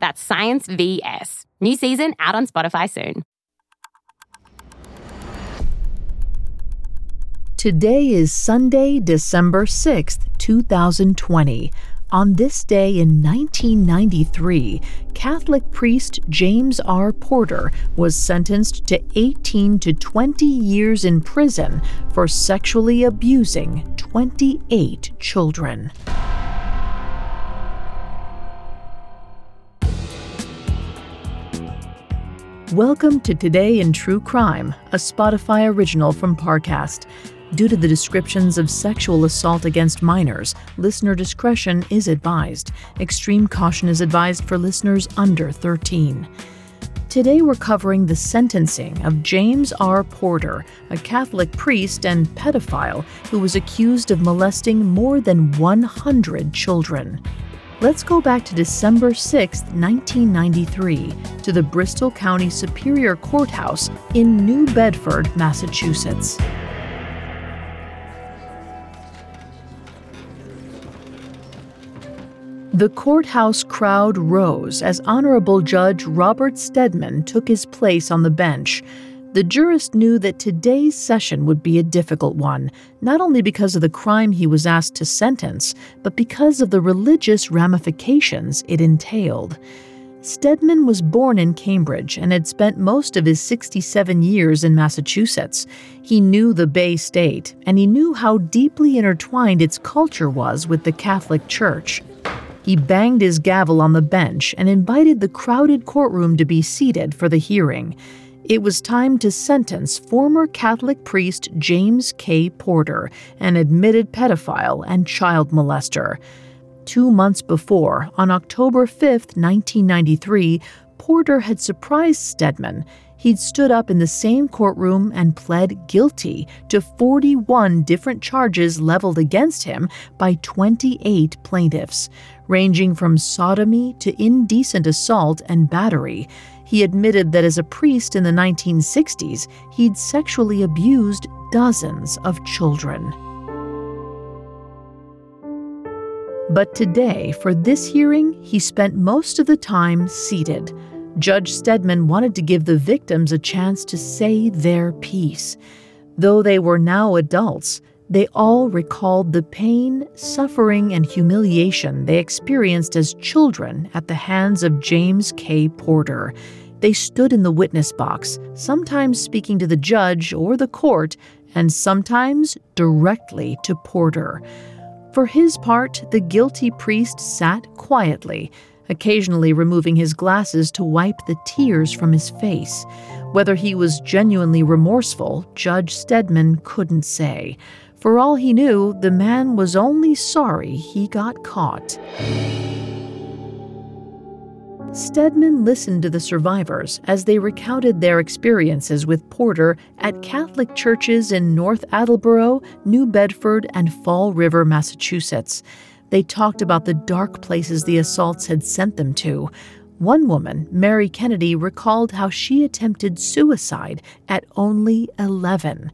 That's Science VS. New season out on Spotify soon. Today is Sunday, December 6th, 2020. On this day in 1993, Catholic priest James R. Porter was sentenced to 18 to 20 years in prison for sexually abusing 28 children. Welcome to Today in True Crime, a Spotify original from Parcast. Due to the descriptions of sexual assault against minors, listener discretion is advised. Extreme caution is advised for listeners under 13. Today we're covering the sentencing of James R. Porter, a Catholic priest and pedophile who was accused of molesting more than 100 children. Let's go back to December 6, 1993, to the Bristol County Superior Courthouse in New Bedford, Massachusetts. The courthouse crowd rose as Honorable Judge Robert Steadman took his place on the bench. The jurist knew that today's session would be a difficult one, not only because of the crime he was asked to sentence, but because of the religious ramifications it entailed. Steadman was born in Cambridge and had spent most of his 67 years in Massachusetts. He knew the Bay State, and he knew how deeply intertwined its culture was with the Catholic Church. He banged his gavel on the bench and invited the crowded courtroom to be seated for the hearing. It was time to sentence former Catholic priest James K. Porter, an admitted pedophile and child molester. Two months before, on October 5, 1993, Porter had surprised Steadman. He'd stood up in the same courtroom and pled guilty to 41 different charges leveled against him by 28 plaintiffs, ranging from sodomy to indecent assault and battery. He admitted that as a priest in the 1960s, he'd sexually abused dozens of children. But today, for this hearing, he spent most of the time seated. Judge Steadman wanted to give the victims a chance to say their piece. Though they were now adults, they all recalled the pain, suffering, and humiliation they experienced as children at the hands of James K. Porter. They stood in the witness box, sometimes speaking to the judge or the court, and sometimes directly to Porter. For his part, the guilty priest sat quietly, occasionally removing his glasses to wipe the tears from his face. Whether he was genuinely remorseful, Judge Steadman couldn't say. For all he knew, the man was only sorry he got caught. Steadman listened to the survivors as they recounted their experiences with Porter at Catholic churches in North Attleboro, New Bedford, and Fall River, Massachusetts. They talked about the dark places the assaults had sent them to. One woman, Mary Kennedy, recalled how she attempted suicide at only 11.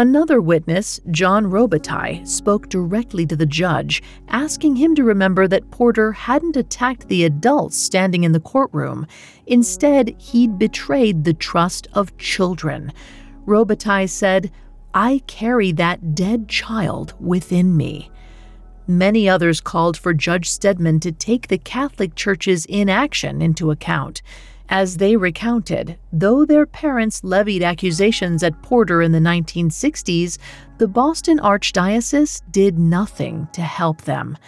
Another witness, John Robitaille, spoke directly to the judge, asking him to remember that Porter hadn't attacked the adults standing in the courtroom. Instead, he'd betrayed the trust of children. Robitaille said, I carry that dead child within me. Many others called for Judge Steadman to take the Catholic Church's inaction into account. As they recounted, though their parents levied accusations at Porter in the 1960s, the Boston Archdiocese did nothing to help them.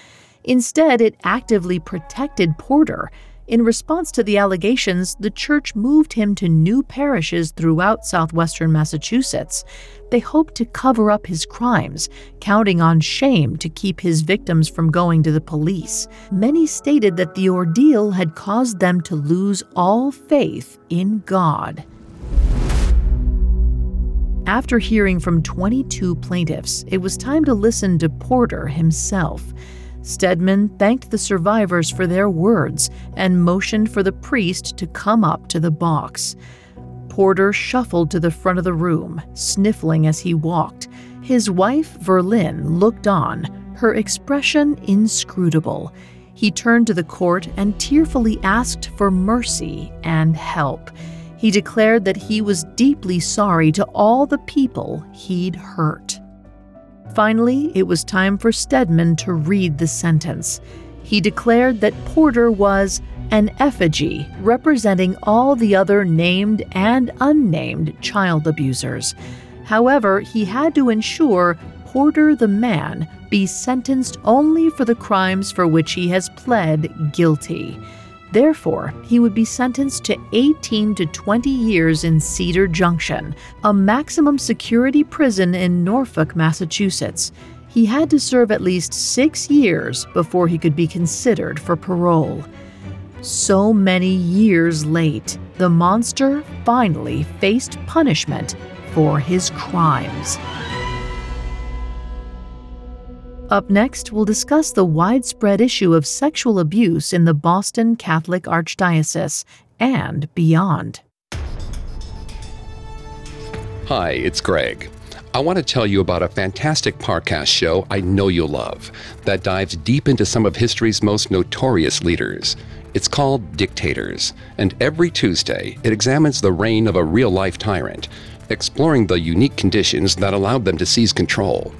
Instead, it actively protected Porter in response to the allegations, the church moved him to new parishes throughout southwestern Massachusetts. They hoped to cover up his crimes, counting on shame to keep his victims from going to the police. Many stated that the ordeal had caused them to lose all faith in God. After hearing from 22 plaintiffs, it was time to listen to Porter himself. Steadman thanked the survivors for their words and motioned for the priest to come up to the box. Porter shuffled to the front of the room, sniffling as he walked. His wife, Verlin, looked on, her expression inscrutable. He turned to the court and tearfully asked for mercy and help. He declared that he was deeply sorry to all the people he'd hurt. Finally, it was time for Steadman to read the sentence. He declared that Porter was an effigy representing all the other named and unnamed child abusers. However, he had to ensure Porter the man be sentenced only for the crimes for which he has pled guilty. Therefore, he would be sentenced to 18 to 20 years in Cedar Junction, a maximum security prison in Norfolk, Massachusetts. He had to serve at least six years before he could be considered for parole. So many years late, the monster finally faced punishment for his crimes. Up next, we'll discuss the widespread issue of sexual abuse in the Boston Catholic Archdiocese and beyond. Hi, it's Greg. I want to tell you about a fantastic podcast show I know you'll love that dives deep into some of history's most notorious leaders. It's called Dictators, and every Tuesday it examines the reign of a real life tyrant, exploring the unique conditions that allowed them to seize control.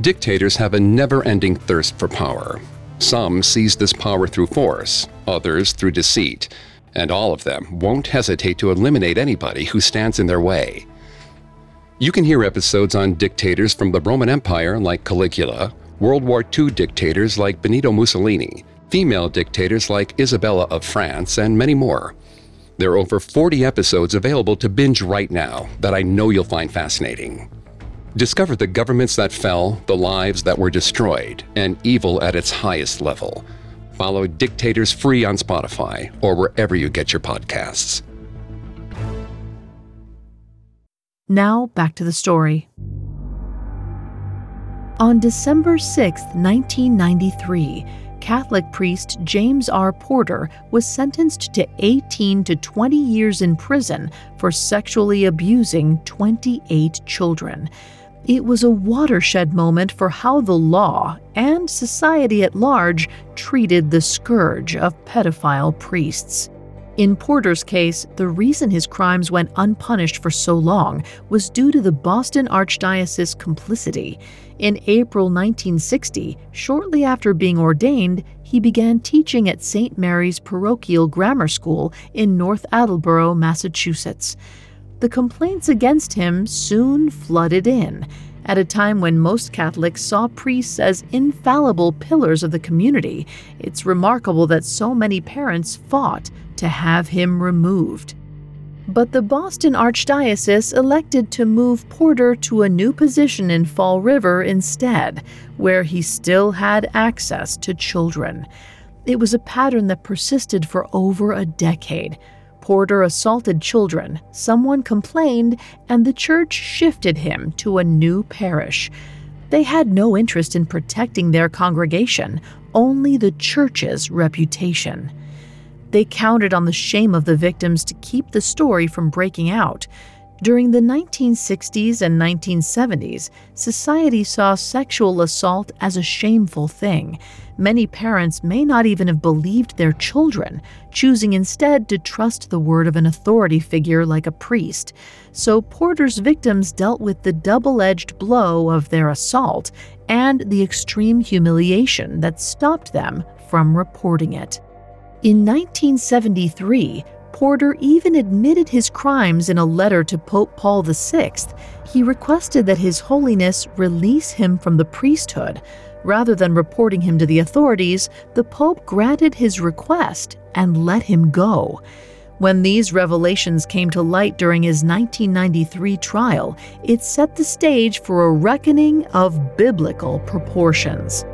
Dictators have a never ending thirst for power. Some seize this power through force, others through deceit, and all of them won't hesitate to eliminate anybody who stands in their way. You can hear episodes on dictators from the Roman Empire like Caligula, World War II dictators like Benito Mussolini, female dictators like Isabella of France, and many more. There are over 40 episodes available to binge right now that I know you'll find fascinating. Discover the governments that fell, the lives that were destroyed, and evil at its highest level. Follow Dictators free on Spotify or wherever you get your podcasts. Now, back to the story. On December 6, 1993, Catholic priest James R. Porter was sentenced to 18 to 20 years in prison for sexually abusing 28 children. It was a watershed moment for how the law and society at large treated the scourge of pedophile priests. In Porter's case, the reason his crimes went unpunished for so long was due to the Boston Archdiocese complicity. In April 1960, shortly after being ordained, he began teaching at St. Mary's Parochial Grammar School in North Attleboro, Massachusetts. The complaints against him soon flooded in. At a time when most Catholics saw priests as infallible pillars of the community, it's remarkable that so many parents fought to have him removed. But the Boston Archdiocese elected to move Porter to a new position in Fall River instead, where he still had access to children. It was a pattern that persisted for over a decade. Porter assaulted children, someone complained, and the church shifted him to a new parish. They had no interest in protecting their congregation, only the church's reputation. They counted on the shame of the victims to keep the story from breaking out. During the 1960s and 1970s, society saw sexual assault as a shameful thing. Many parents may not even have believed their children, choosing instead to trust the word of an authority figure like a priest. So Porter's victims dealt with the double edged blow of their assault and the extreme humiliation that stopped them from reporting it. In 1973, Porter even admitted his crimes in a letter to Pope Paul VI. He requested that His Holiness release him from the priesthood. Rather than reporting him to the authorities, the Pope granted his request and let him go. When these revelations came to light during his 1993 trial, it set the stage for a reckoning of biblical proportions.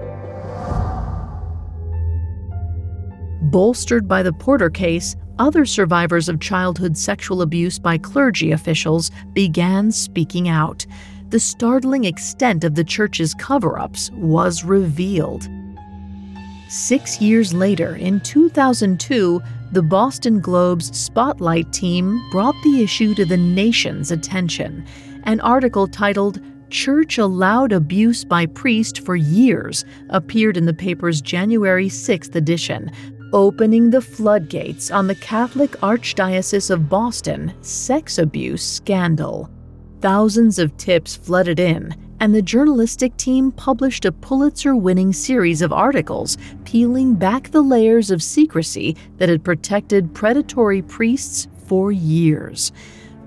Bolstered by the Porter case, other survivors of childhood sexual abuse by clergy officials began speaking out. The startling extent of the church's cover ups was revealed. Six years later, in 2002, the Boston Globe's Spotlight team brought the issue to the nation's attention. An article titled, Church Allowed Abuse by Priest for Years appeared in the paper's January 6th edition, opening the floodgates on the Catholic Archdiocese of Boston sex abuse scandal. Thousands of tips flooded in, and the journalistic team published a Pulitzer winning series of articles peeling back the layers of secrecy that had protected predatory priests for years.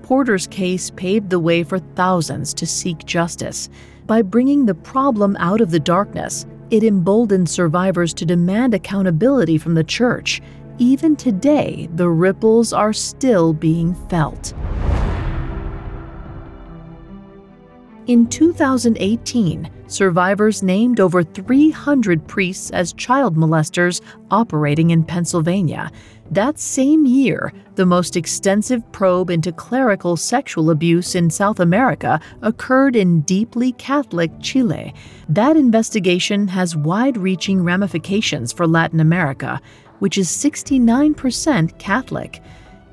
Porter's case paved the way for thousands to seek justice. By bringing the problem out of the darkness, it emboldened survivors to demand accountability from the church. Even today, the ripples are still being felt. In 2018, survivors named over 300 priests as child molesters operating in Pennsylvania. That same year, the most extensive probe into clerical sexual abuse in South America occurred in deeply Catholic Chile. That investigation has wide reaching ramifications for Latin America, which is 69% Catholic.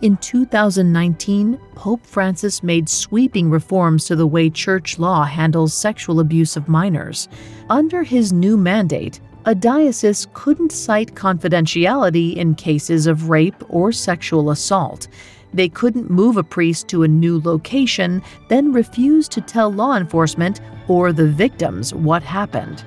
In 2019, Pope Francis made sweeping reforms to the way church law handles sexual abuse of minors. Under his new mandate, a diocese couldn't cite confidentiality in cases of rape or sexual assault. They couldn't move a priest to a new location, then refuse to tell law enforcement or the victims what happened.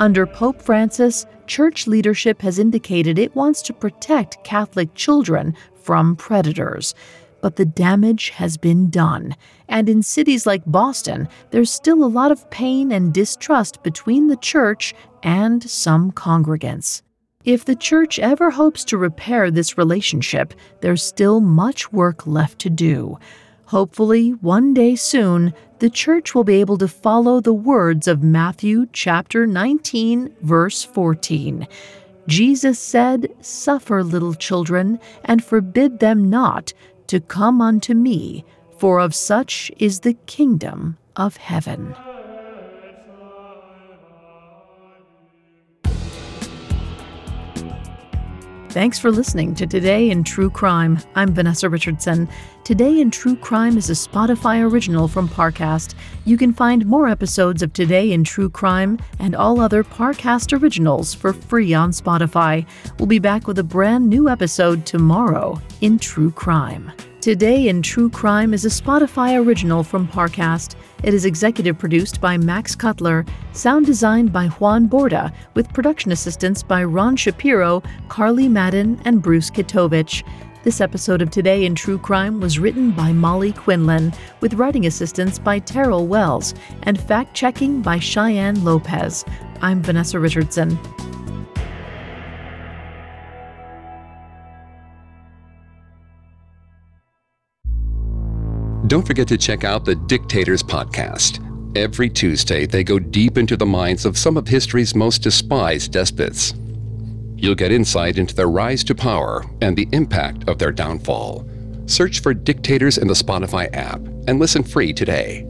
Under Pope Francis, church leadership has indicated it wants to protect Catholic children from predators. But the damage has been done. And in cities like Boston, there's still a lot of pain and distrust between the church and some congregants. If the church ever hopes to repair this relationship, there's still much work left to do. Hopefully, one day soon, the church will be able to follow the words of Matthew chapter 19, verse 14. Jesus said, Suffer little children, and forbid them not to come unto me, for of such is the kingdom of heaven. Thanks for listening to Today in True Crime. I'm Vanessa Richardson. Today in True Crime is a Spotify original from Parcast. You can find more episodes of Today in True Crime and all other Parcast originals for free on Spotify. We'll be back with a brand new episode tomorrow in True Crime. Today in True Crime is a Spotify original from Parcast. It is executive produced by Max Cutler, sound designed by Juan Borda, with production assistance by Ron Shapiro, Carly Madden, and Bruce Kitovich. This episode of Today in True Crime was written by Molly Quinlan, with writing assistance by Terrell Wells, and fact checking by Cheyenne Lopez. I'm Vanessa Richardson. Don't forget to check out the Dictators podcast. Every Tuesday, they go deep into the minds of some of history's most despised despots. You'll get insight into their rise to power and the impact of their downfall. Search for Dictators in the Spotify app and listen free today.